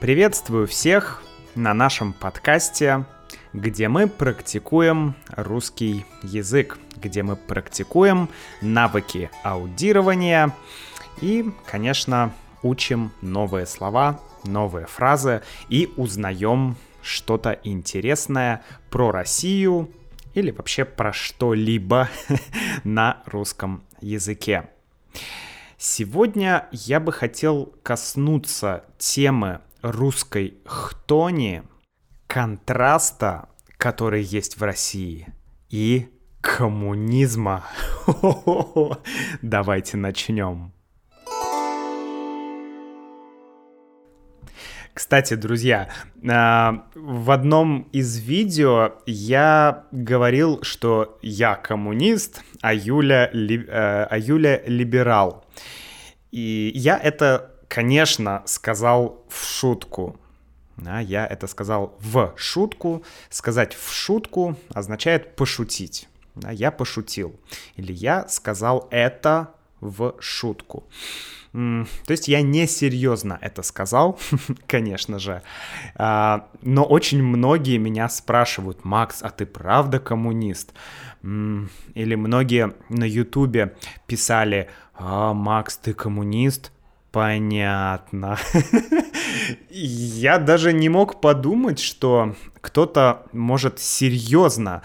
Приветствую всех на нашем подкасте, где мы практикуем русский язык, где мы практикуем навыки аудирования и, конечно, учим новые слова, новые фразы и узнаем что-то интересное про Россию или вообще про что-либо на русском языке. Сегодня я бы хотел коснуться темы русской хтони, контраста, который есть в России, и коммунизма. Давайте начнем. Кстати, друзья, а, в одном из видео я говорил, что я коммунист, а Юля, э, а Юля либерал. И я это конечно, сказал в шутку. Да, я это сказал в шутку. Сказать в шутку означает пошутить. Да, я пошутил. Или я сказал это в шутку. То есть я не серьезно это сказал, конечно же. А, но очень многие меня спрашивают, Макс, а ты правда коммунист? Или многие на Ютубе писали, а, Макс, ты коммунист? Понятно. Я даже не мог подумать, что кто-то может серьезно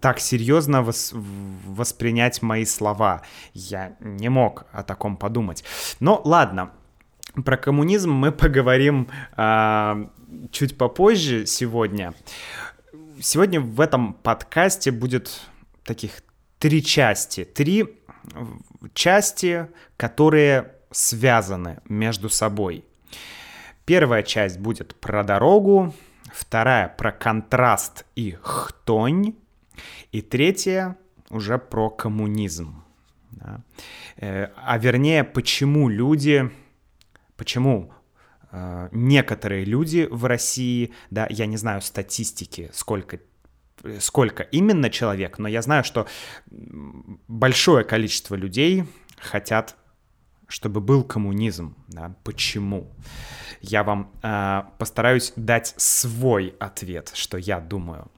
так серьезно вос, воспринять мои слова. Я не мог о таком подумать. Но ладно, про коммунизм мы поговорим а, чуть попозже сегодня. Сегодня в этом подкасте будет таких три части. Три части, которые связаны между собой. Первая часть будет про дорогу, вторая про контраст и хтонь, и третья уже про коммунизм. Да. Э, а вернее, почему люди, почему э, некоторые люди в России, да, я не знаю статистики, сколько сколько именно человек, но я знаю, что большое количество людей хотят, чтобы был коммунизм. Да? Почему? Я вам э, постараюсь дать свой ответ, что я думаю.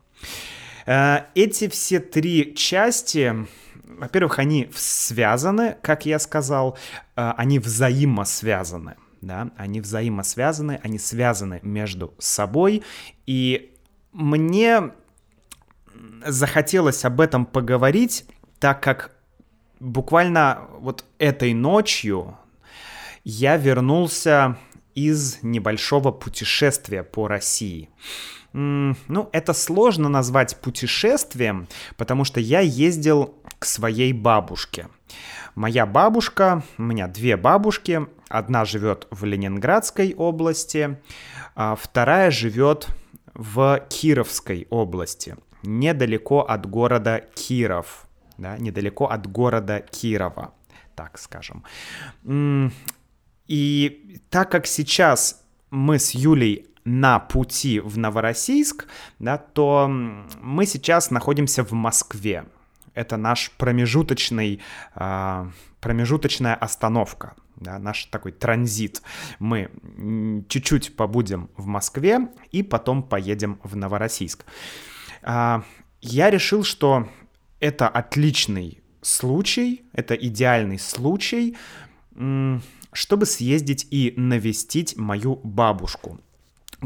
Э, эти все три части, во-первых, они связаны, как я сказал, э, они взаимосвязаны. Да? Они взаимосвязаны, они связаны между собой. И мне захотелось об этом поговорить, так как буквально вот этой ночью я вернулся из небольшого путешествия по России. Ну, это сложно назвать путешествием, потому что я ездил к своей бабушке. Моя бабушка, у меня две бабушки, одна живет в Ленинградской области, а вторая живет в Кировской области недалеко от города Киров, да, недалеко от города Кирова, так скажем. И так как сейчас мы с Юлей на пути в Новороссийск, да, то мы сейчас находимся в Москве. Это наш промежуточный, э, промежуточная остановка, да, наш такой транзит. Мы чуть-чуть побудем в Москве и потом поедем в Новороссийск. А, я решил, что это отличный случай, это идеальный случай, чтобы съездить и навестить мою бабушку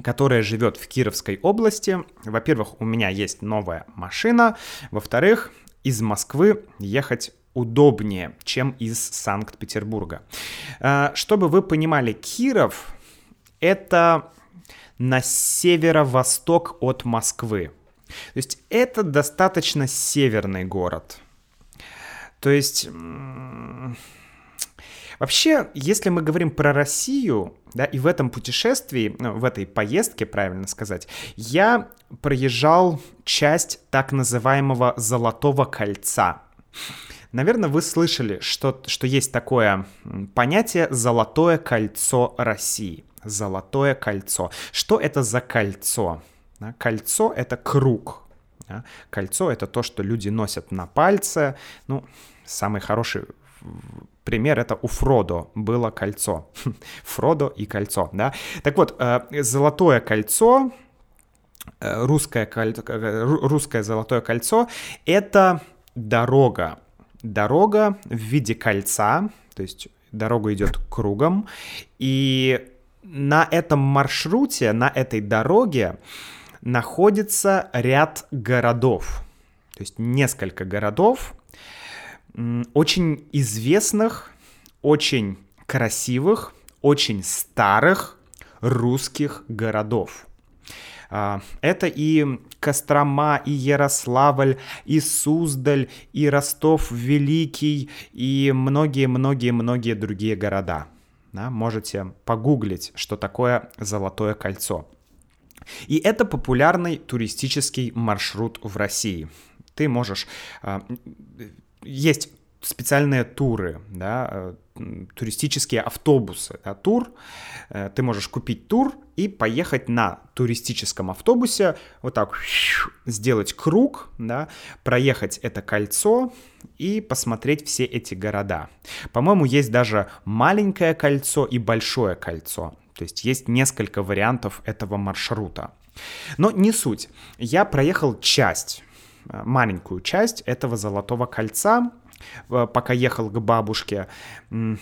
которая живет в Кировской области. Во-первых, у меня есть новая машина. Во-вторых, из Москвы ехать удобнее, чем из Санкт-Петербурга. А, чтобы вы понимали, Киров — это на северо-восток от Москвы. То есть это достаточно северный город. То есть... Вообще, если мы говорим про Россию, да, и в этом путешествии, ну, в этой поездке, правильно сказать, я проезжал часть так называемого Золотого кольца. Наверное, вы слышали, что, что есть такое понятие «золотое кольцо России». Золотое кольцо. Что это за кольцо? Да? Кольцо — это круг. Да? Кольцо — это то, что люди носят на пальце. Ну, самый хороший пример это у Фродо было кольцо. Фродо и кольцо, да. Так вот, э, золотое кольцо, э, русское, кольцо, русское золотое кольцо — это дорога. Дорога в виде кольца, то есть дорога идет кругом, и на этом маршруте, на этой дороге находится ряд городов, то есть несколько городов, очень известных, очень красивых, очень старых русских городов. А, это и Кострома, и Ярославль, и Суздаль, и Ростов Великий, и многие-многие-многие другие города. Да, можете погуглить, что такое Золотое кольцо. И это популярный туристический маршрут в России. Ты можешь... А, есть специальные туры, да, э, туристические автобусы. Да, тур, э, ты можешь купить тур и поехать на туристическом автобусе, вот так сделать круг, да, проехать это кольцо и посмотреть все эти города. По-моему, есть даже маленькое кольцо и большое кольцо. То есть есть несколько вариантов этого маршрута. Но не суть. Я проехал часть, э, маленькую часть этого золотого кольца, пока ехал к бабушке.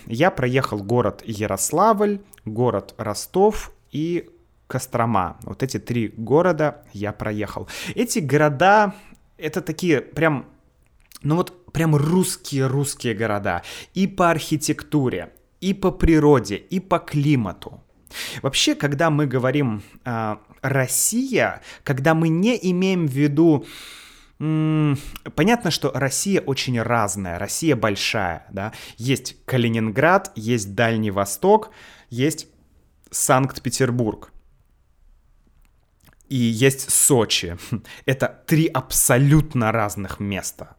Я проехал город Ярославль, город Ростов и Кострома. Вот эти три города я проехал. Эти города, это такие прям, ну вот прям русские-русские города. И по архитектуре, и по природе, и по климату. Вообще, когда мы говорим э, Россия, когда мы не имеем в виду Понятно, что Россия очень разная, Россия большая, да. Есть Калининград, есть Дальний Восток, есть Санкт-Петербург. И есть Сочи. Это три абсолютно разных места.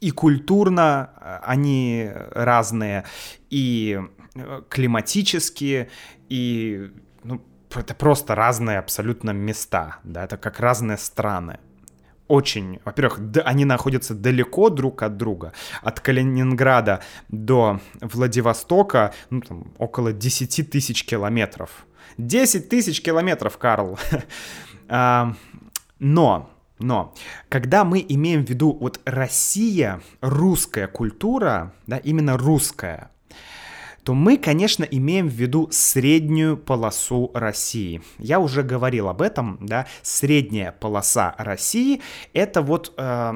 И культурно э, они разные, и э, климатические, и ну, это просто разные абсолютно места, да, это как разные страны очень, во-первых, да, они находятся далеко друг от друга. От Калининграда до Владивостока, ну, там, около 10 тысяч километров. 10 тысяч километров, Карл. А, но, но, когда мы имеем в виду вот Россия, русская культура, да, именно русская, то мы, конечно, имеем в виду среднюю полосу России. Я уже говорил об этом, да, средняя полоса России — это вот, э,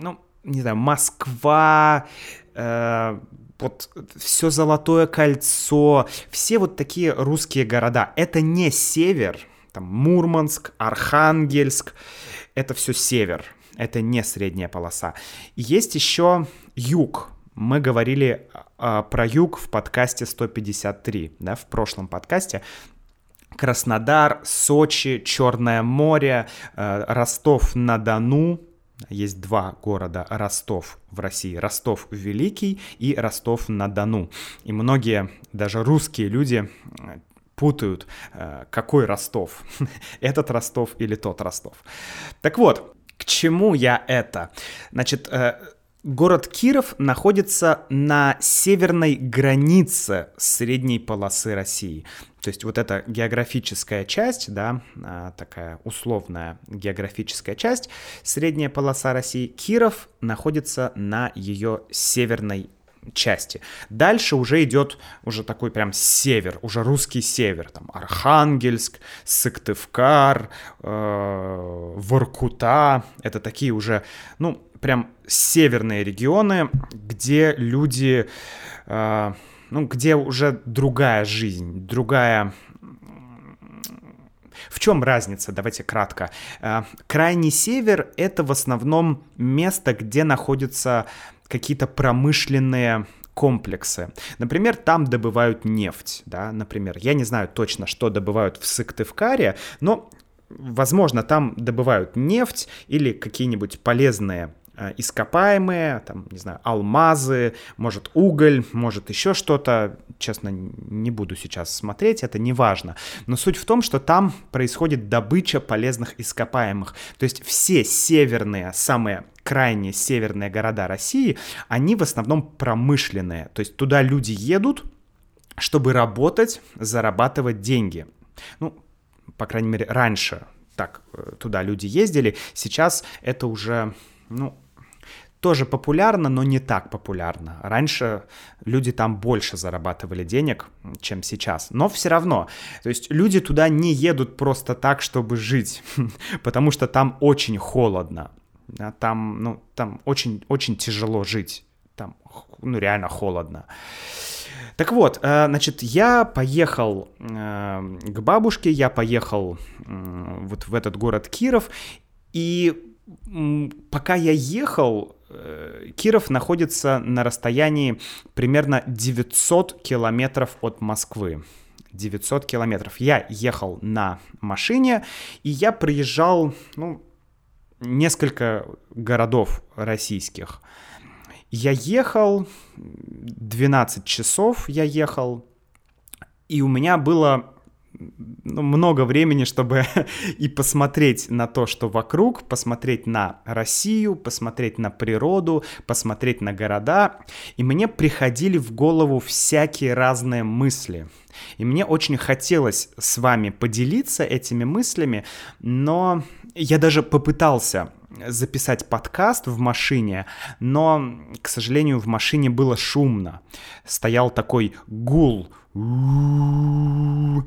ну, не знаю, Москва, э, вот все Золотое кольцо, все вот такие русские города. Это не север, там Мурманск, Архангельск, это все север, это не средняя полоса. Есть еще юг, мы говорили про юг в подкасте 153, да, в прошлом подкасте. Краснодар, Сочи, Черное море, э, Ростов-на-Дону, есть два города Ростов в России. Ростов Великий и Ростов-на-Дону. И многие, даже русские люди путают, какой Ростов. Этот Ростов или тот Ростов. Так вот, к чему я это? Значит, Город Киров находится на северной границе средней полосы России. То есть вот эта географическая часть, да, а, такая условная географическая часть, средняя полоса России, Киров находится на ее северной части. Дальше уже идет уже такой прям север, уже русский север, там Архангельск, Сыктывкар, э, Воркута, это такие уже, ну, прям северные регионы, где люди, э, ну, где уже другая жизнь, другая... В чем разница? Давайте кратко. Э, крайний север — это в основном место, где находятся какие-то промышленные комплексы. Например, там добывают нефть, да, например. Я не знаю точно, что добывают в Сыктывкаре, но, возможно, там добывают нефть или какие-нибудь полезные э, ископаемые, там, не знаю, алмазы, может, уголь, может, еще что-то. Честно, не буду сейчас смотреть, это не важно. Но суть в том, что там происходит добыча полезных ископаемых. То есть все северные, самые крайне северные города России, они в основном промышленные. То есть туда люди едут, чтобы работать, зарабатывать деньги. Ну, по крайней мере, раньше так э, туда люди ездили. Сейчас это уже, ну, тоже популярно, но не так популярно. Раньше люди там больше зарабатывали денег, чем сейчас. Но все равно, то есть люди туда не едут просто так, чтобы жить, потому что там очень холодно. Там, ну, там очень, очень тяжело жить. Там, ну, реально холодно. Так вот, э, значит, я поехал э, к бабушке, я поехал вот в этот город Киров, и пока я ехал, э, Киров находится на расстоянии примерно 900 километров от Москвы. 900 километров. Я ехал на машине, и я проезжал, ну, несколько городов российских. Я ехал, 12 часов я ехал, и у меня было ну, много времени, чтобы и посмотреть на то, что вокруг, посмотреть на Россию, посмотреть на природу, посмотреть на города. И мне приходили в голову всякие разные мысли. И мне очень хотелось с вами поделиться этими мыслями, но я даже попытался записать подкаст в машине, но, к сожалению, в машине было шумно. Стоял такой гул,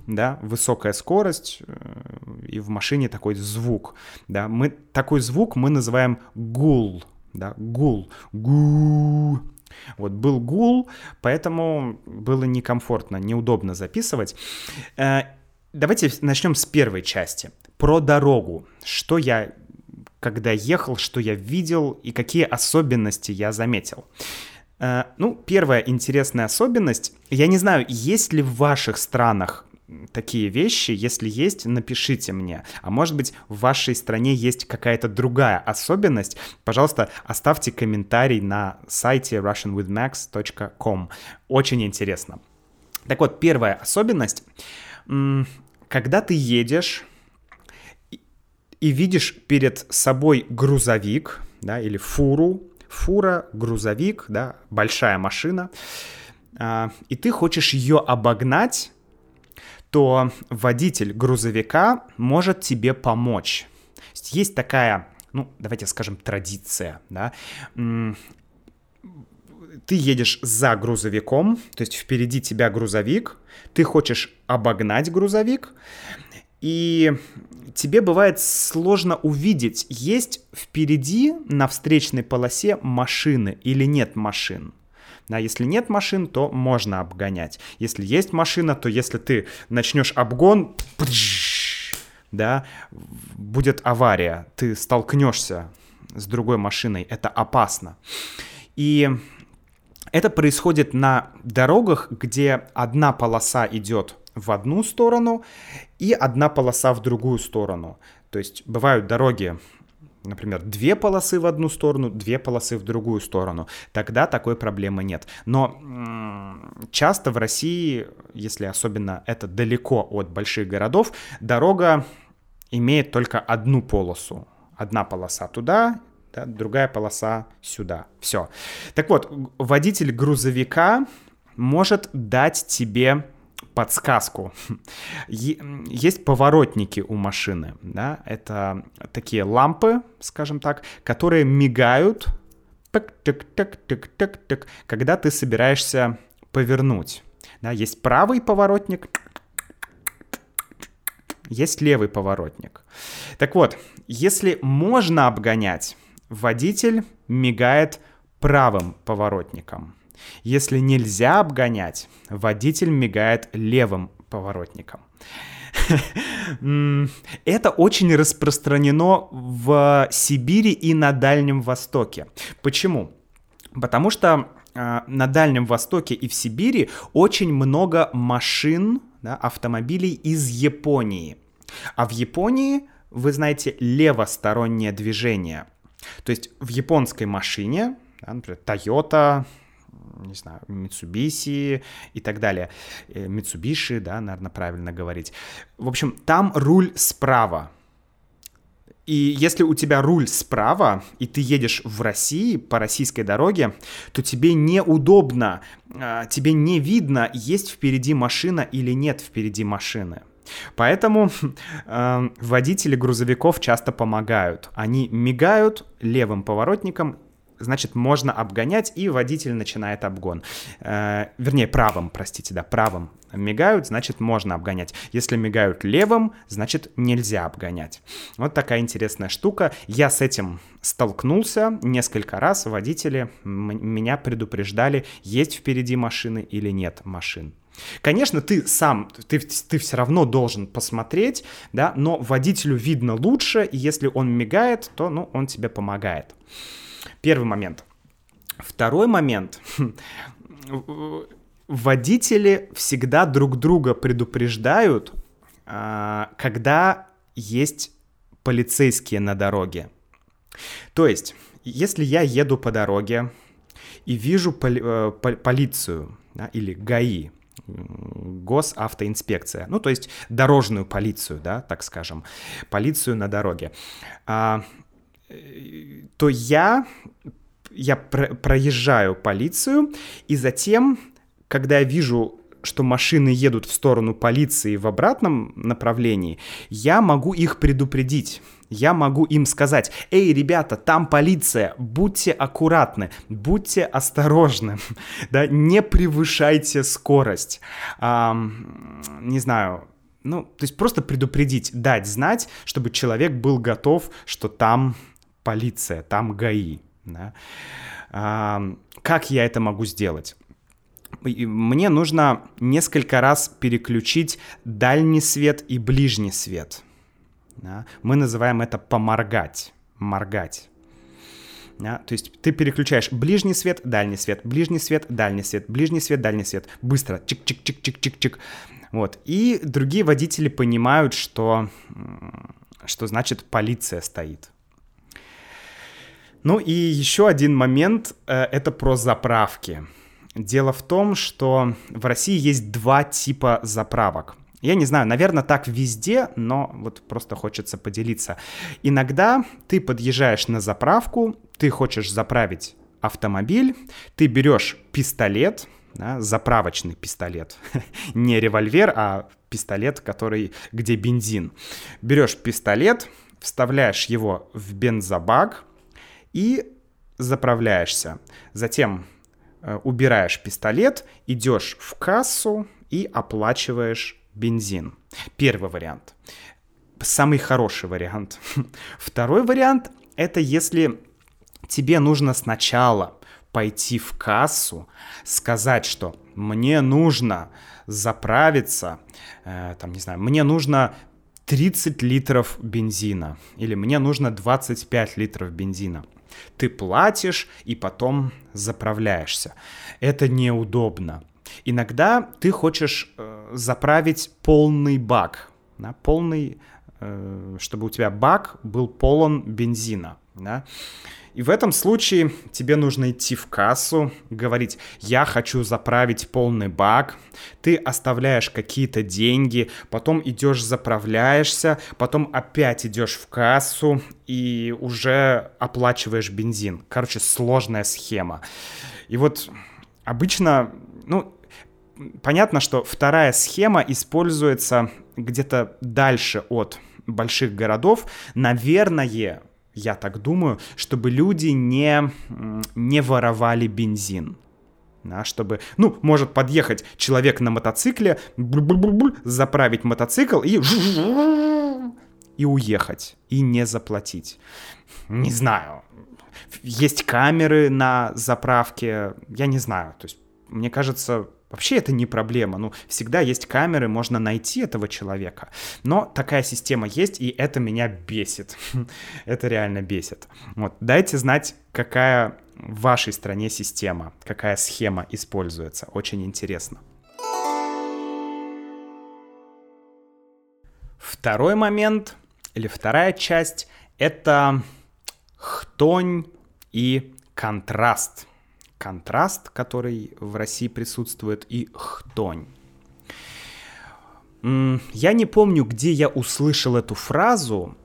да, высокая скорость, э, и в машине такой звук, да, мы, такой звук мы называем гул, да, гул, гу, вот был гул, поэтому было некомфортно, неудобно записывать. Э, давайте начнем с первой части. Про дорогу. Что я когда ехал, что я видел и какие особенности я заметил. Э, ну, первая интересная особенность. Я не знаю, есть ли в ваших странах такие вещи. Если есть, напишите мне. А может быть, в вашей стране есть какая-то другая особенность. Пожалуйста, оставьте комментарий на сайте russianwithmax.com. Очень интересно. Так вот, первая особенность. Когда ты едешь и видишь перед собой грузовик, да, или фуру, фура, грузовик, да, большая машина, а, и ты хочешь ее обогнать, то водитель грузовика может тебе помочь. Есть такая, ну, давайте скажем, традиция, да, ты едешь за грузовиком, то есть впереди тебя грузовик, ты хочешь обогнать грузовик, и тебе бывает сложно увидеть, есть впереди на встречной полосе машины или нет машин. Да, если нет машин, то можно обгонять. Если есть машина, то если ты начнешь обгон, да, будет авария, ты столкнешься с другой машиной, это опасно. И это происходит на дорогах, где одна полоса идет в одну сторону и одна полоса в другую сторону. То есть бывают дороги, например, две полосы в одну сторону, две полосы в другую сторону. Тогда такой проблемы нет. Но часто в России, если особенно это далеко от больших городов, дорога имеет только одну полосу. Одна полоса туда, да, другая полоса сюда. Все. Так вот, водитель грузовика может дать тебе подсказку. Есть поворотники у машины, да, это такие лампы, скажем так, которые мигают, когда ты собираешься повернуть. Да, есть правый поворотник, есть левый поворотник. Так вот, если можно обгонять, водитель мигает правым поворотником. Если нельзя обгонять, водитель мигает левым поворотником. Это очень распространено в Сибири и на Дальнем Востоке. Почему? Потому что э, на Дальнем Востоке и в Сибири очень много машин, да, автомобилей из Японии. А в Японии, вы знаете, левостороннее движение. То есть в японской машине, да, например, Toyota, не знаю, Mitsubishi и так далее. Э, Mitsubishi, да, наверное, правильно говорить. В общем, там руль справа. И если у тебя руль справа, и ты едешь в России по российской дороге, то тебе неудобно, а, тебе не видно, есть впереди машина или нет впереди машины. Поэтому э, водители грузовиков часто помогают. Они мигают левым поворотником значит, можно обгонять, и водитель начинает обгон. Э, вернее, правым, простите, да, правым мигают, значит, можно обгонять. Если мигают левым, значит, нельзя обгонять. Вот такая интересная штука. Я с этим столкнулся несколько раз. Водители меня предупреждали, есть впереди машины или нет машин. Конечно, ты сам, ты, ты все равно должен посмотреть, да, но водителю видно лучше, и если он мигает, то, ну, он тебе помогает. Первый момент. Второй момент. Водители всегда друг друга предупреждают, а, когда есть полицейские на дороге. То есть, если я еду по дороге и вижу поли э, полицию да, или ГАИ, госавтоинспекция, ну, то есть дорожную полицию, да, так скажем, полицию на дороге, а, то я, я про проезжаю полицию, и затем, когда я вижу что машины едут в сторону полиции в обратном направлении, я могу их предупредить. Я могу им сказать, эй, ребята, там полиция, будьте аккуратны, будьте осторожны, да, не превышайте скорость. А, не знаю, ну, то есть просто предупредить, дать знать, чтобы человек был готов, что там полиция, там ГАИ. Да? А, как я это могу сделать? Мне нужно несколько раз переключить дальний свет и ближний свет. Да? Мы называем это поморгать, моргать. Да? То есть ты переключаешь ближний свет, дальний свет, ближний свет, дальний свет, ближний свет, дальний свет. Быстро, чик-чик-чик-чик-чик-чик. Вот. И другие водители понимают, что, что значит полиция стоит. Ну и еще один момент э, — это про заправки. Дело в том, что в России есть два типа заправок. Я не знаю, наверное, так везде, но вот просто хочется поделиться. Иногда ты подъезжаешь на заправку, ты хочешь заправить автомобиль, ты берешь пистолет, да, заправочный пистолет, не револьвер, а пистолет, который, где бензин. Берешь пистолет, вставляешь его в бензобак, и заправляешься. Затем э, убираешь пистолет, идешь в кассу и оплачиваешь бензин. Первый вариант. Самый хороший вариант. Второй вариант — это если тебе нужно сначала пойти в кассу, сказать, что мне нужно заправиться, э, там, не знаю, мне нужно 30 литров бензина, или мне нужно 25 литров бензина. Ты платишь и потом заправляешься. Это неудобно. Иногда ты хочешь э, заправить полный бак, да, полный, э, чтобы у тебя бак был полон бензина. Да? И в этом случае тебе нужно идти в кассу, говорить, я хочу заправить полный бак, ты оставляешь какие-то деньги, потом идешь заправляешься, потом опять идешь в кассу и уже оплачиваешь бензин. Короче, сложная схема. И вот обычно, ну, понятно, что вторая схема используется где-то дальше от больших городов. Наверное, я так думаю, чтобы люди не, не воровали бензин. Да, чтобы, ну, может подъехать человек на мотоцикле, заправить мотоцикл и и уехать, и не заплатить. Не знаю. Есть камеры на заправке, я не знаю. То есть, мне кажется, Вообще это не проблема, ну, всегда есть камеры, можно найти этого человека. Но такая система есть, и это меня бесит. это реально бесит. Вот, дайте знать, какая в вашей стране система, какая схема используется. Очень интересно. Второй момент или вторая часть — это хтонь и контраст. Контраст, который в России присутствует, и хтонь. Я не помню, где я услышал эту фразу.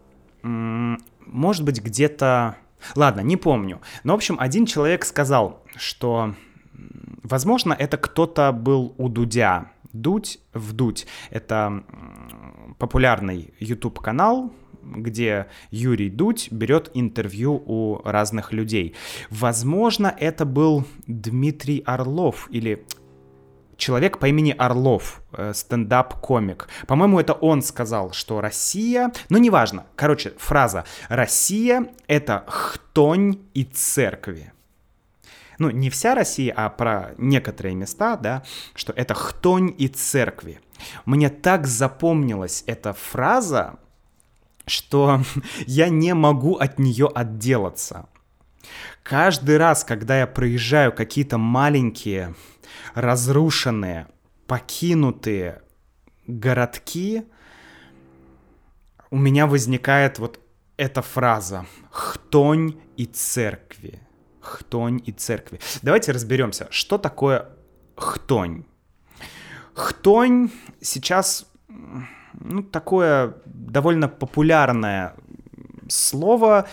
Может быть, где-то... Ладно, не помню. Но, в общем, один человек сказал, что, возможно, это кто-то был у Дудя. Дудь вдуть. Это популярный YouTube-канал, где Юрий Дудь берет интервью у разных людей. Возможно, это был Дмитрий Орлов или человек по имени Орлов, э, стендап-комик. По-моему, это он сказал, что Россия... Ну, неважно. Короче, фраза «Россия — это хтонь и церкви». Ну, не вся Россия, а про некоторые места, да, что это хтонь и церкви. Мне так запомнилась эта фраза, что я не могу от нее отделаться. Каждый раз, когда я проезжаю какие-то маленькие, разрушенные, покинутые городки, у меня возникает вот эта фраза «хтонь и церкви». Хтонь и церкви. Давайте разберемся, что такое хтонь. Хтонь сейчас ну, такое довольно популярное слово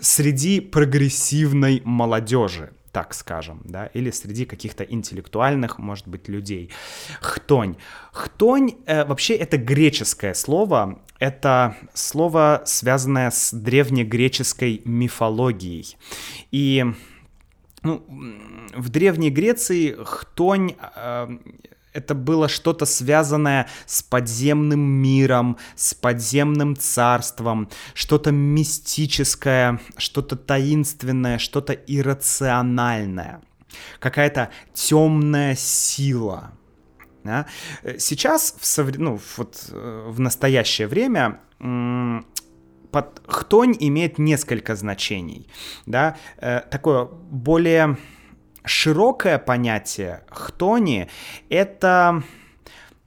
среди прогрессивной молодежи так скажем, да, или среди каких-то интеллектуальных, может быть, людей. Хтонь. Хтонь э, вообще это греческое слово, это слово, связанное с древнегреческой мифологией. И ну, в Древней Греции хтонь э, это было что-то связанное с подземным миром, с подземным царством, что-то мистическое, что-то таинственное, что-то иррациональное, какая-то темная сила. Да? Сейчас, в, сов... ну, вот, э, в настоящее время под хтонь имеет несколько значений. Да? Э, такое более широкое понятие хтони — это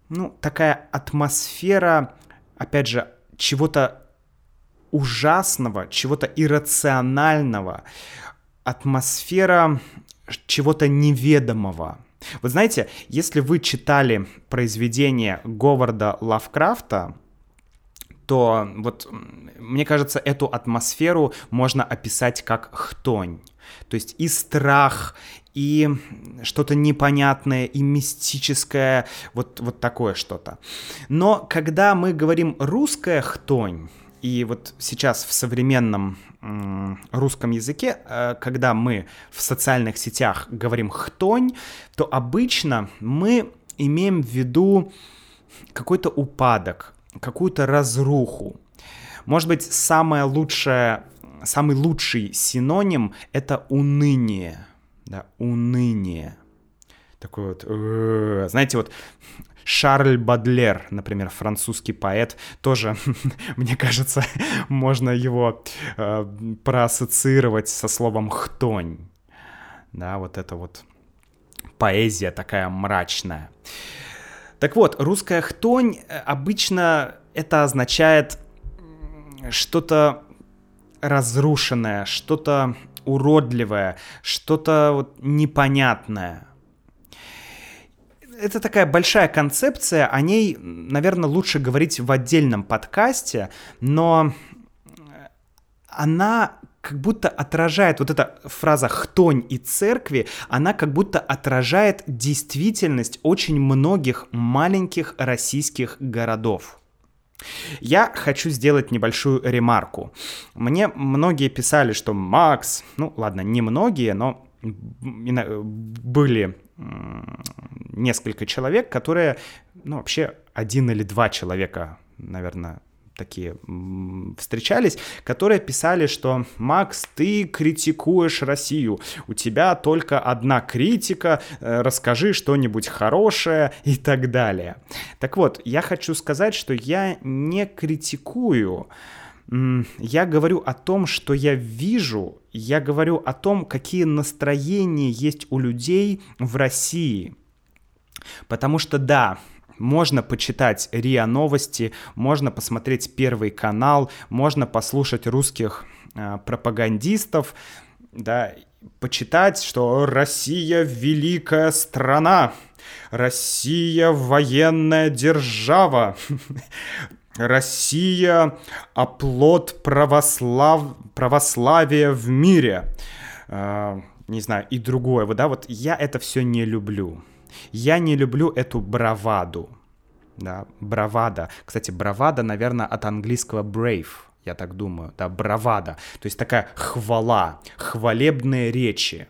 ну, такая атмосфера, опять же, чего-то ужасного, чего-то иррационального, атмосфера чего-то неведомого. Вот знаете, если вы читали произведение Говарда Лавкрафта, то вот мне кажется, эту атмосферу можно описать как хтонь. То есть и страх, и что-то непонятное, и мистическое, вот, вот такое что-то. Но когда мы говорим «русская хтонь», и вот сейчас в современном русском языке, э, когда мы в социальных сетях говорим «хтонь», то обычно мы имеем в виду какой-то упадок, какую-то разруху. Может быть, самое лучшее, самый лучший синоним — это уныние да, уныние. Такой вот, э, знаете, вот Шарль Бадлер, например, французский поэт, тоже, мне кажется, можно его э, проассоциировать со словом «хтонь». Да, вот это вот поэзия такая мрачная. Так вот, русская хтонь обычно это означает что-то разрушенное, что-то уродливое, что-то вот непонятное. Это такая большая концепция, о ней, наверное, лучше говорить в отдельном подкасте, но она как будто отражает, вот эта фраза «хтонь» и «церкви», она как будто отражает действительность очень многих маленьких российских городов. Я хочу сделать небольшую ремарку. Мне многие писали, что Макс, ну ладно, не многие, но были несколько человек, которые, ну вообще один или два человека, наверное, такие встречались, которые писали, что «Макс, ты критикуешь Россию, у тебя только одна критика, э, расскажи что-нибудь хорошее» и так далее. Так вот, я хочу сказать, что я не критикую, я говорю о том, что я вижу, я говорю о том, какие настроения есть у людей в России. Потому что да, можно почитать РИА Новости, можно посмотреть Первый канал, можно послушать русских э, пропагандистов, да, почитать, что Россия великая страна, Россия военная держава, Россия оплот православ... православия в мире. Э, не знаю, и другое. Да, вот я это все не люблю. Я не люблю эту браваду. Да, бравада. Кстати, бравада, наверное, от английского brave, я так думаю, да, бравада. То есть такая хвала, хвалебные речи.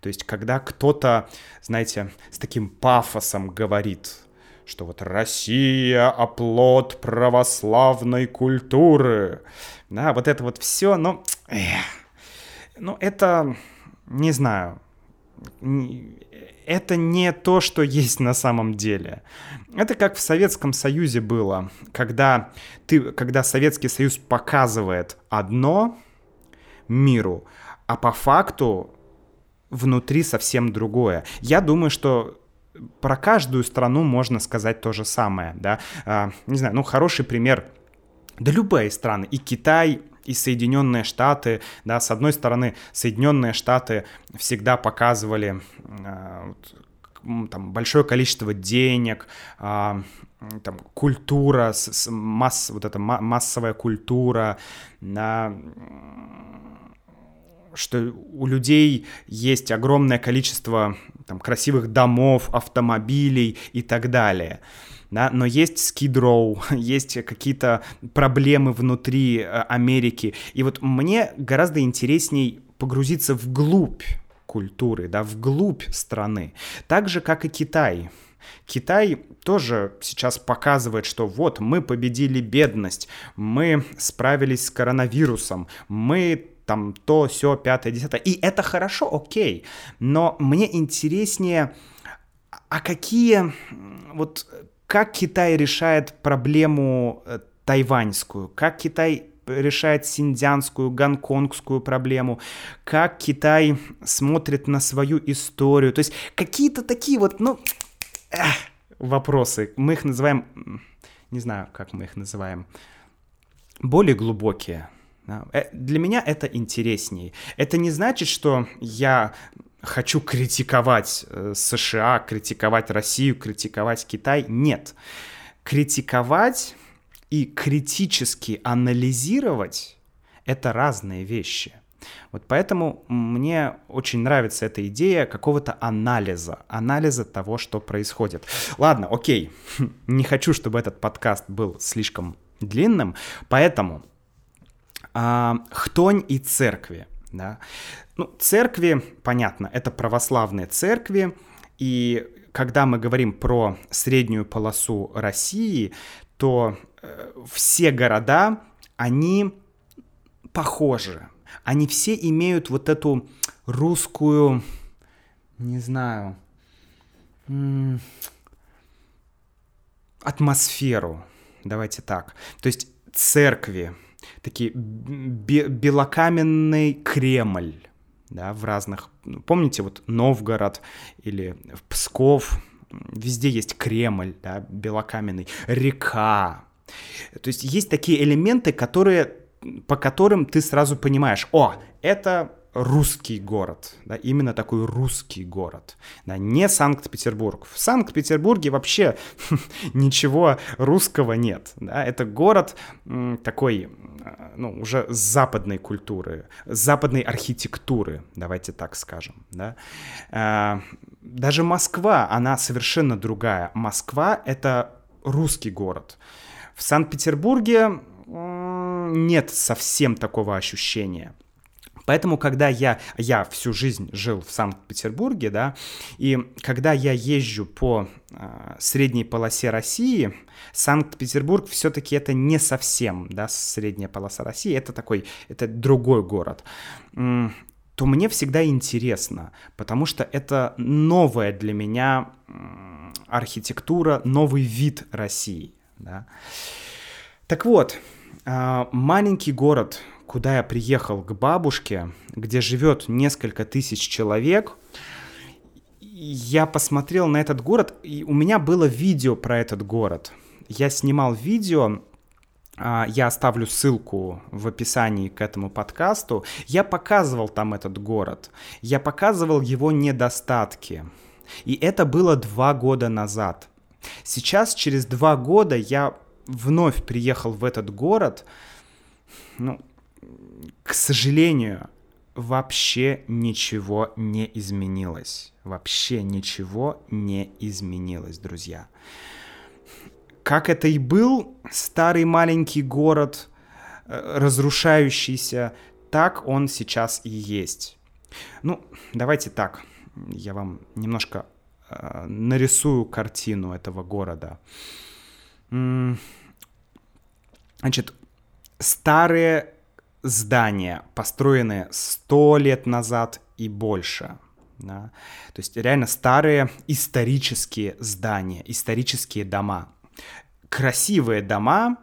То есть когда кто-то, знаете, с таким пафосом говорит, что вот Россия — оплот православной культуры. Да, вот это вот все, но... Эх, ну, это не знаю, это не то, что есть на самом деле. Это как в Советском Союзе было, когда, ты, когда Советский Союз показывает одно миру, а по факту внутри совсем другое. Я думаю, что про каждую страну можно сказать то же самое, да. А, не знаю, ну хороший пример, да любые страны, и Китай, и Соединенные Штаты, да, с одной стороны, Соединенные Штаты всегда показывали э, там большое количество денег, э, там культура, масс, вот эта массовая культура, да, что у людей есть огромное количество там, красивых домов, автомобилей и так далее да, но есть Row, есть какие-то проблемы внутри э, Америки, и вот мне гораздо интересней погрузиться вглубь культуры, да, вглубь страны, так же, как и Китай. Китай тоже сейчас показывает, что вот мы победили бедность, мы справились с коронавирусом, мы там то, все, пятое, десятое. И это хорошо, окей. Но мне интереснее, а какие вот как Китай решает проблему э, тайваньскую, как Китай решает синдзянскую, гонконгскую проблему, как Китай смотрит на свою историю. То есть какие-то такие вот, ну, эх, вопросы. Мы их называем, не знаю, как мы их называем, более глубокие. Э, для меня это интереснее. Это не значит, что я хочу критиковать э, США, критиковать Россию, критиковать Китай. Нет. Критиковать и критически анализировать — это разные вещи. Вот поэтому мне очень нравится эта идея какого-то анализа, анализа того, что происходит. Ладно, окей, не хочу, чтобы этот подкаст был слишком длинным, поэтому а, хтонь и церкви. Да? Ну, церкви, понятно, это православные церкви, и когда мы говорим про среднюю полосу России, то э, все города, они похожи. Они все имеют вот эту русскую, не знаю, атмосферу. Давайте так. То есть церкви, такие белокаменный Кремль, да, в разных... Ну, помните, вот Новгород или Псков, везде есть Кремль, да, белокаменный, река. То есть есть такие элементы, которые, по которым ты сразу понимаешь, о, это русский город, да, именно такой русский город, да, не Санкт-Петербург. В Санкт-Петербурге вообще ничего русского нет, да, это город такой, ну, уже западной культуры, западной архитектуры, давайте так скажем, да. А, даже Москва, она совершенно другая. Москва — это русский город. В Санкт-Петербурге нет совсем такого ощущения. Поэтому, когда я, я всю жизнь жил в Санкт-Петербурге, да, и когда я езжу по э, средней полосе России, Санкт-Петербург все-таки это не совсем, да, средняя полоса России, это такой, это другой город то мне всегда интересно, потому что это новая для меня архитектура, новый вид России. Да. Так вот, а, маленький город, куда я приехал к бабушке, где живет несколько тысяч человек, я посмотрел на этот город, и у меня было видео про этот город. Я снимал видео а, я оставлю ссылку в описании к этому подкасту. Я показывал там этот город. Я показывал его недостатки. И это было два года назад. Сейчас, через два года, я вновь приехал в этот город. Ну, к сожалению, вообще ничего не изменилось. Вообще ничего не изменилось, друзья. Как это и был старый маленький город, э, разрушающийся, так он сейчас и есть. Ну, давайте так, я вам немножко э, нарисую картину этого города. Значит, старые здания, построенные сто лет назад и больше. Да? То есть реально старые исторические здания, исторические дома. Красивые дома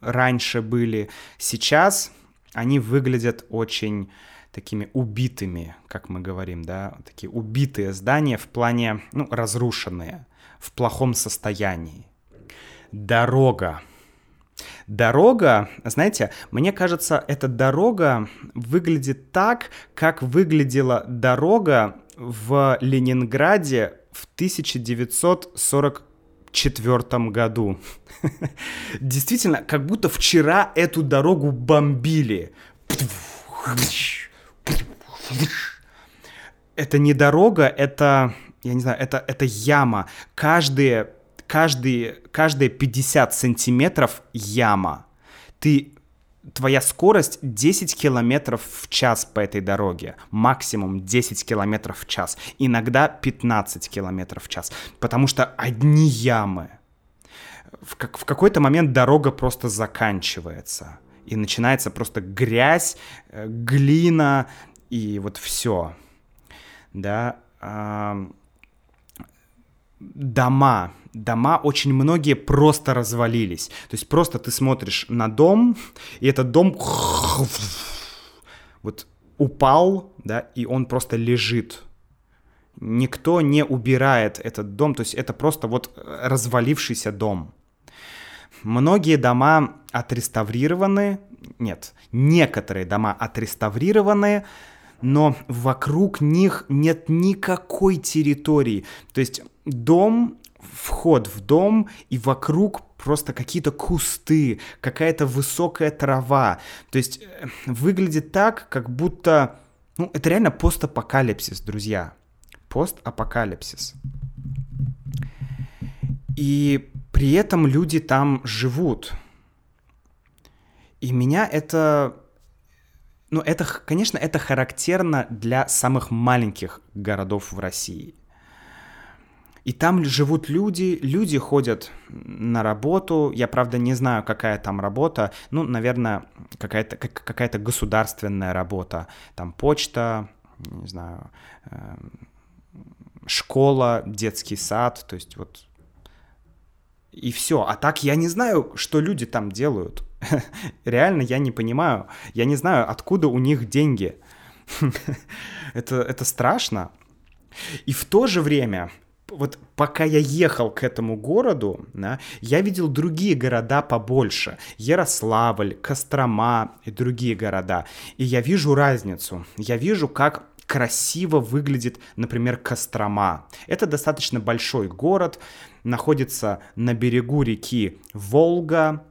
раньше были, сейчас они выглядят очень такими убитыми, как мы говорим, да, такие убитые здания в плане, ну, разрушенные, в плохом состоянии. Дорога Дорога, знаете, мне кажется, эта дорога выглядит так, как выглядела дорога в Ленинграде в 1944 году. Действительно, как будто вчера эту дорогу бомбили. Это не дорога, это, я не знаю, это, это яма. Каждые каждые, каждые 50 сантиметров яма. Ты твоя скорость 10 километров в час по этой дороге. Максимум 10 километров в час. Иногда 15 километров в час. Потому что одни ямы. В, как, в какой-то момент дорога просто заканчивается. И начинается просто грязь, э, глина и вот все. Да. Дома дома очень многие просто развалились. То есть просто ты смотришь на дом, и этот дом вот упал, да, и он просто лежит. Никто не убирает этот дом, то есть это просто вот развалившийся дом. Многие дома отреставрированы, нет, некоторые дома отреставрированы, но вокруг них нет никакой территории. То есть дом вход в дом, и вокруг просто какие-то кусты, какая-то высокая трава. То есть э, выглядит так, как будто... Ну, это реально постапокалипсис, друзья. Постапокалипсис. И при этом люди там живут. И меня это... Ну, это, конечно, это характерно для самых маленьких городов в России – и там живут люди, люди ходят на работу. Я, правда, не знаю, какая там работа. Ну, наверное, какая-то какая государственная работа. Там почта, не знаю, эм, школа, детский сад. То есть вот и все. А так я не знаю, что люди там делают. Реально я не понимаю. Я не знаю, откуда у них деньги. это, это страшно. И в то же время вот пока я ехал к этому городу, да, я видел другие города побольше. Ярославль, Кострома и другие города. И я вижу разницу. Я вижу, как красиво выглядит, например, Кострома. Это достаточно большой город, находится на берегу реки Волга,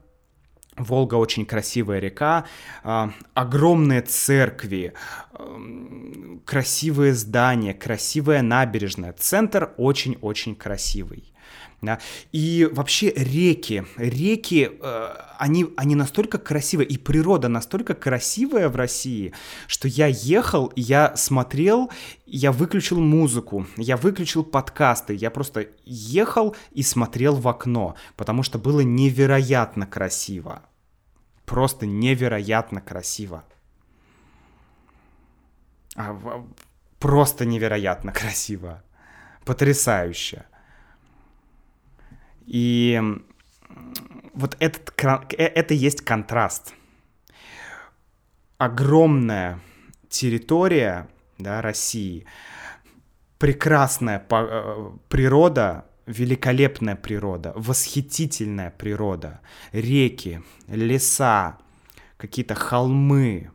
Волга очень красивая река, э, огромные церкви, э, красивые здания, красивая набережная. Центр очень-очень красивый. Да? И вообще реки, реки, э, они, они настолько красивые, и природа настолько красивая в России, что я ехал, я смотрел, я выключил музыку, я выключил подкасты, я просто ехал и смотрел в окно, потому что было невероятно красиво. Просто невероятно красиво. А, просто невероятно красиво. Потрясающе. И вот этот, э, это есть контраст. Огромная территория да, России, прекрасная э, природа, великолепная природа, восхитительная природа, реки, леса, какие-то холмы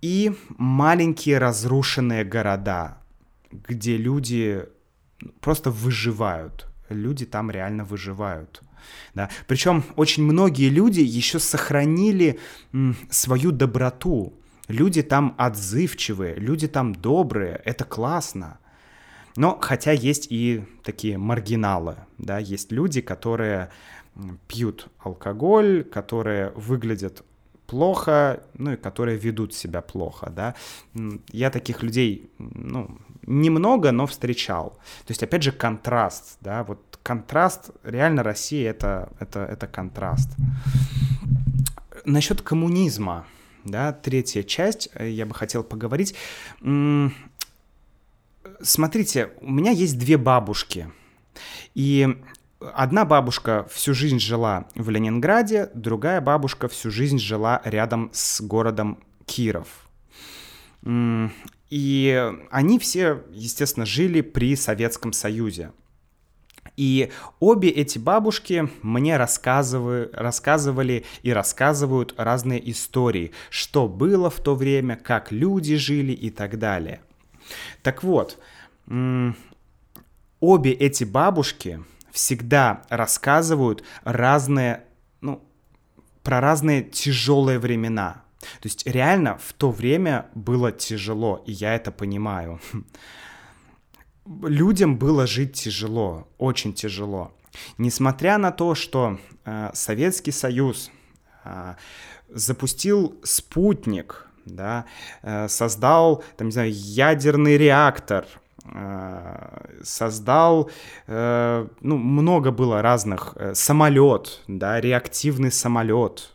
и маленькие разрушенные города, где люди просто выживают. Люди там реально выживают. Да. Причем очень многие люди еще сохранили м, свою доброту. Люди там отзывчивые, люди там добрые, это классно. Но хотя есть и такие маргиналы, да, есть люди, которые пьют алкоголь, которые выглядят плохо, ну и которые ведут себя плохо, да. Я таких людей, ну, немного, но встречал. То есть, опять же, контраст, да, вот контраст, реально Россия это, это, это контраст. Насчет коммунизма, да, третья часть, э, я бы хотел поговорить. Смотрите, у меня есть две бабушки, и одна бабушка всю жизнь жила в Ленинграде, другая бабушка всю жизнь жила рядом с городом Киров. И они все, естественно, жили при Советском Союзе. И обе эти бабушки мне рассказывали, рассказывали и рассказывают разные истории, что было в то время, как люди жили и так далее. Так вот, обе эти бабушки всегда рассказывают разные, ну, про разные тяжелые времена. То есть реально в то время было тяжело, и я это понимаю. Людям было жить тяжело, очень тяжело. Несмотря на то, что э, Советский Союз э, запустил спутник, да, э, создал, там, не знаю, ядерный реактор, э, создал, э, ну, много было разных, э, самолет, да, реактивный самолет,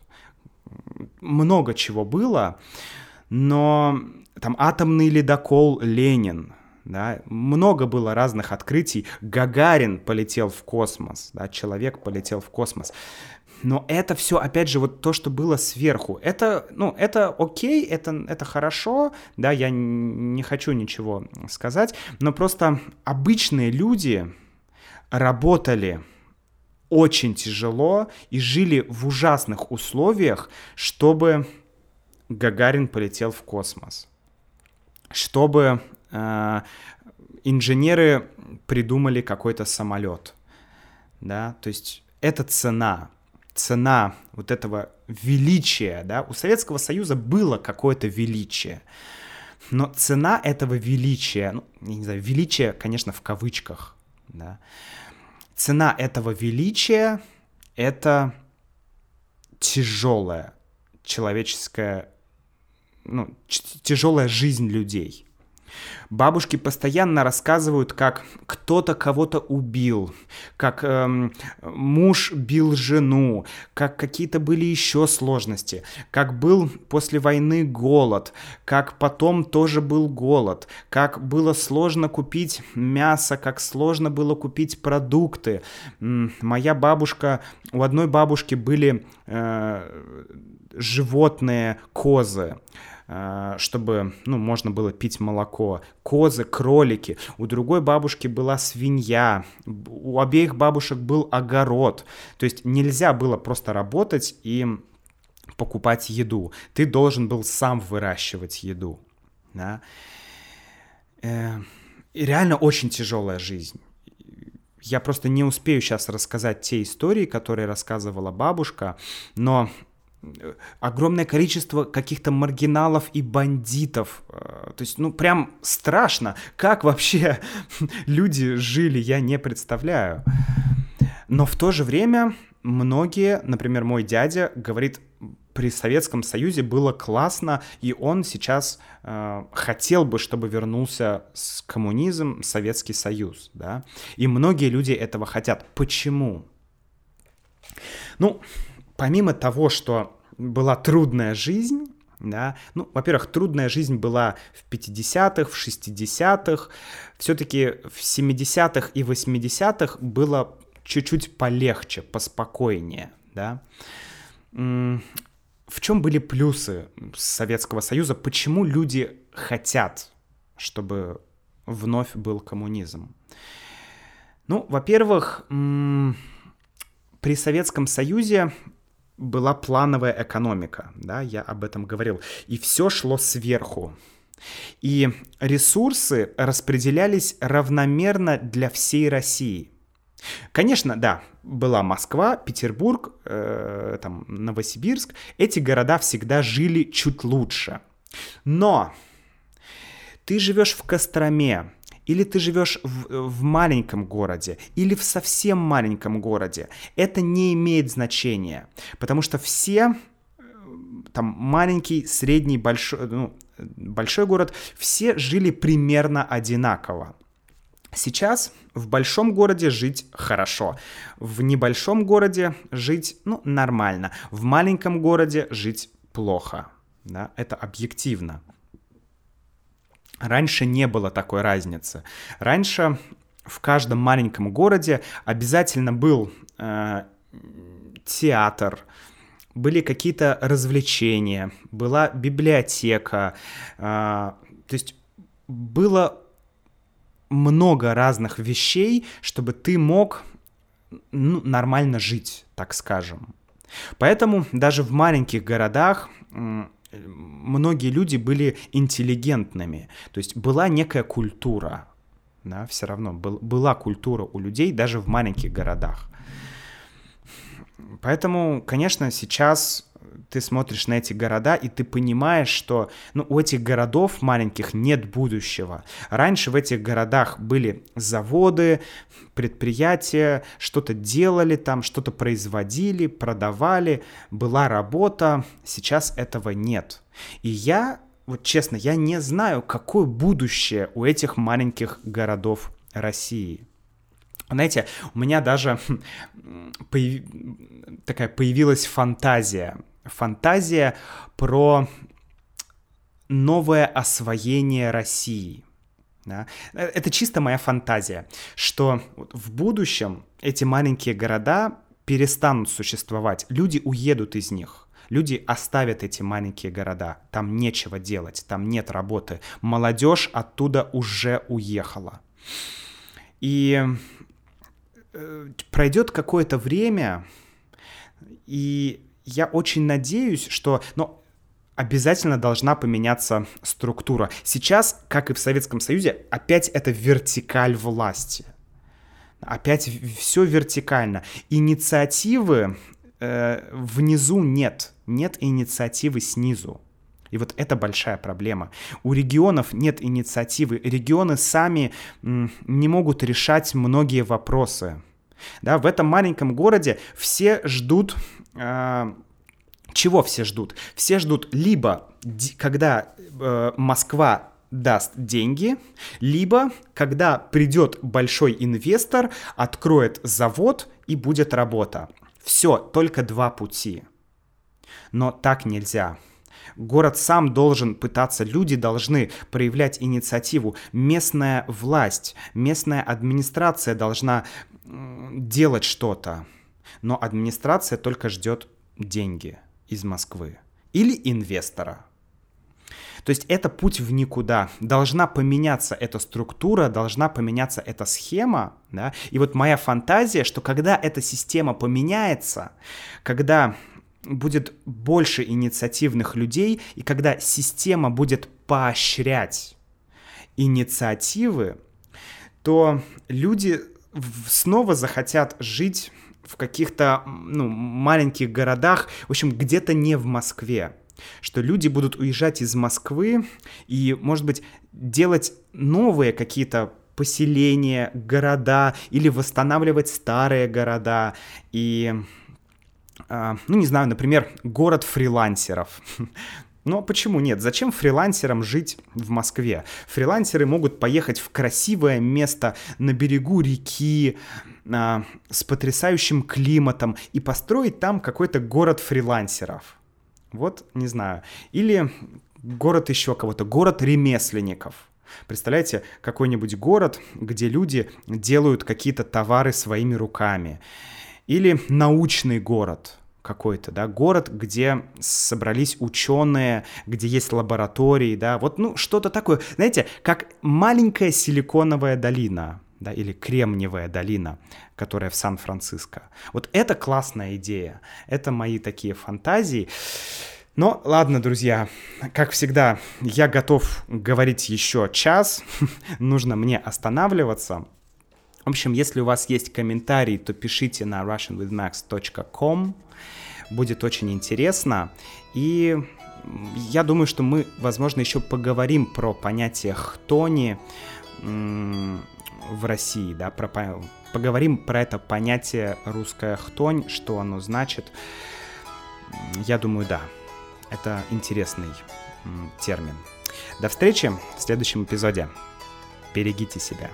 много чего было, но там атомный ледокол Ленин, да, много было разных открытий. Гагарин полетел в космос, да, человек полетел в космос. Но это все, опять же, вот то, что было сверху. Это, ну, это окей, это, это хорошо, да, я не хочу ничего сказать, но просто обычные люди работали очень тяжело и жили в ужасных условиях, чтобы Гагарин полетел в космос, чтобы э, инженеры придумали какой-то самолет, да, то есть это цена, цена вот этого величия, да, у Советского Союза было какое-то величие, но цена этого величия, ну, я не знаю, величие, конечно, в кавычках, да, цена этого величия — это тяжелая человеческая, ну, тяжелая жизнь людей. Бабушки постоянно рассказывают, как кто-то кого-то убил, как эм, муж бил жену, как какие-то были еще сложности, как был после войны голод, как потом тоже был голод, как было сложно купить мясо, как сложно было купить продукты. Моя бабушка, у одной бабушки были э, животные козы. Э, чтобы, ну, можно было пить молоко. Козы, кролики. У другой бабушки была свинья. У обеих бабушек был огород. То есть нельзя было просто работать и покупать еду. Ты должен был сам выращивать еду. Да? Э, реально очень тяжелая жизнь. Я просто не успею сейчас рассказать те истории, которые рассказывала бабушка, но огромное количество каких-то маргиналов и бандитов. Э, то есть, ну, прям страшно. Как вообще люди жили, я не представляю. Но в то же время многие, например, мой дядя говорит, при Советском Союзе было классно, и он сейчас э, хотел бы, чтобы вернулся с коммунизм, Советский Союз, да. И многие люди этого хотят. Почему? Ну, помимо того, что была трудная жизнь, да, ну, во-первых, трудная жизнь была в 50-х, в 60-х, все-таки в 70-х и 80-х было чуть-чуть полегче, поспокойнее, да. В чем были плюсы Советского Союза? Почему люди хотят, чтобы вновь был коммунизм? Ну, во-первых, при Советском Союзе была плановая экономика, да, я об этом говорил, и все шло сверху. И ресурсы распределялись равномерно для всей России. Конечно, да, была Москва, Петербург, э, там, Новосибирск. Эти города всегда жили чуть лучше. Но ты живешь в Костроме, или ты живешь в, в маленьком городе, или в совсем маленьком городе, это не имеет значения, потому что все э, там маленький, средний, большой, ну, большой город, все жили примерно одинаково. Сейчас в большом городе жить хорошо, в небольшом городе жить, ну, нормально, в маленьком городе жить плохо, да, это объективно. Раньше не было такой разницы. Раньше в каждом маленьком городе обязательно был э, театр, были какие-то развлечения, была библиотека, э, то есть было много разных вещей, чтобы ты мог ну, нормально жить, так скажем. Поэтому даже в маленьких городах многие люди были интеллигентными, то есть была некая культура, да, все равно был, была культура у людей даже в маленьких городах. Поэтому, конечно, сейчас ты смотришь на эти города, и ты понимаешь, что ну, у этих городов маленьких нет будущего. Раньше в этих городах были заводы, предприятия, что-то делали там, что-то производили, продавали, была работа. Сейчас этого нет. И я, вот честно, я не знаю, какое будущее у этих маленьких городов России. Знаете, у меня даже появ... такая появилась фантазия фантазия про новое освоение России. Да? Это чисто моя фантазия, что в будущем эти маленькие города перестанут существовать, люди уедут из них. Люди оставят эти маленькие города, там нечего делать, там нет работы. Молодежь оттуда уже уехала. И э, пройдет какое-то время, и я очень надеюсь, что... Но обязательно должна поменяться структура. Сейчас, как и в Советском Союзе, опять это вертикаль власти. Опять все вертикально. Инициативы э, внизу нет. Нет инициативы снизу. И вот это большая проблема. У регионов нет инициативы. Регионы сами не могут решать многие вопросы. Да, в этом маленьком городе все ждут чего все ждут? Все ждут либо когда э, Москва даст деньги, либо когда придет большой инвестор, откроет завод и будет работа. Все, только два пути. Но так нельзя. Город сам должен пытаться, люди должны проявлять инициативу. Местная власть, местная администрация должна делать что-то. Но администрация только ждет деньги из Москвы или инвестора. То есть это путь в никуда. Должна поменяться эта структура, должна поменяться эта схема. Да? И вот моя фантазия, что когда эта система поменяется, когда будет больше инициативных людей, и когда система будет поощрять инициативы, то люди снова захотят жить в каких-то ну, маленьких городах, в общем, где-то не в Москве что люди будут уезжать из Москвы и, может быть, делать новые какие-то поселения, города или восстанавливать старые города и а, ну, не знаю, например, город фрилансеров. Но почему нет? Зачем фрилансерам жить в Москве? Фрилансеры могут поехать в красивое место на берегу реки а, с потрясающим климатом и построить там какой-то город фрилансеров. Вот, не знаю. Или город еще кого-то, город ремесленников. Представляете, какой-нибудь город, где люди делают какие-то товары своими руками. Или научный город, какой-то, да, город, где собрались ученые, где есть лаборатории, да, вот, ну, что-то такое, знаете, как маленькая силиконовая долина, да, или Кремниевая долина, которая в Сан-Франциско. Вот это классная идея, это мои такие фантазии. Но ладно, друзья, как всегда, я готов говорить еще час, нужно мне останавливаться. В общем, если у вас есть комментарии, то пишите на russianwithmax.com, будет очень интересно. И я думаю, что мы, возможно, еще поговорим про понятие хтони, в России, да, про, поговорим про это понятие русская хтонь, что оно значит. Я думаю, да, это интересный термин. До встречи в следующем эпизоде. Берегите себя.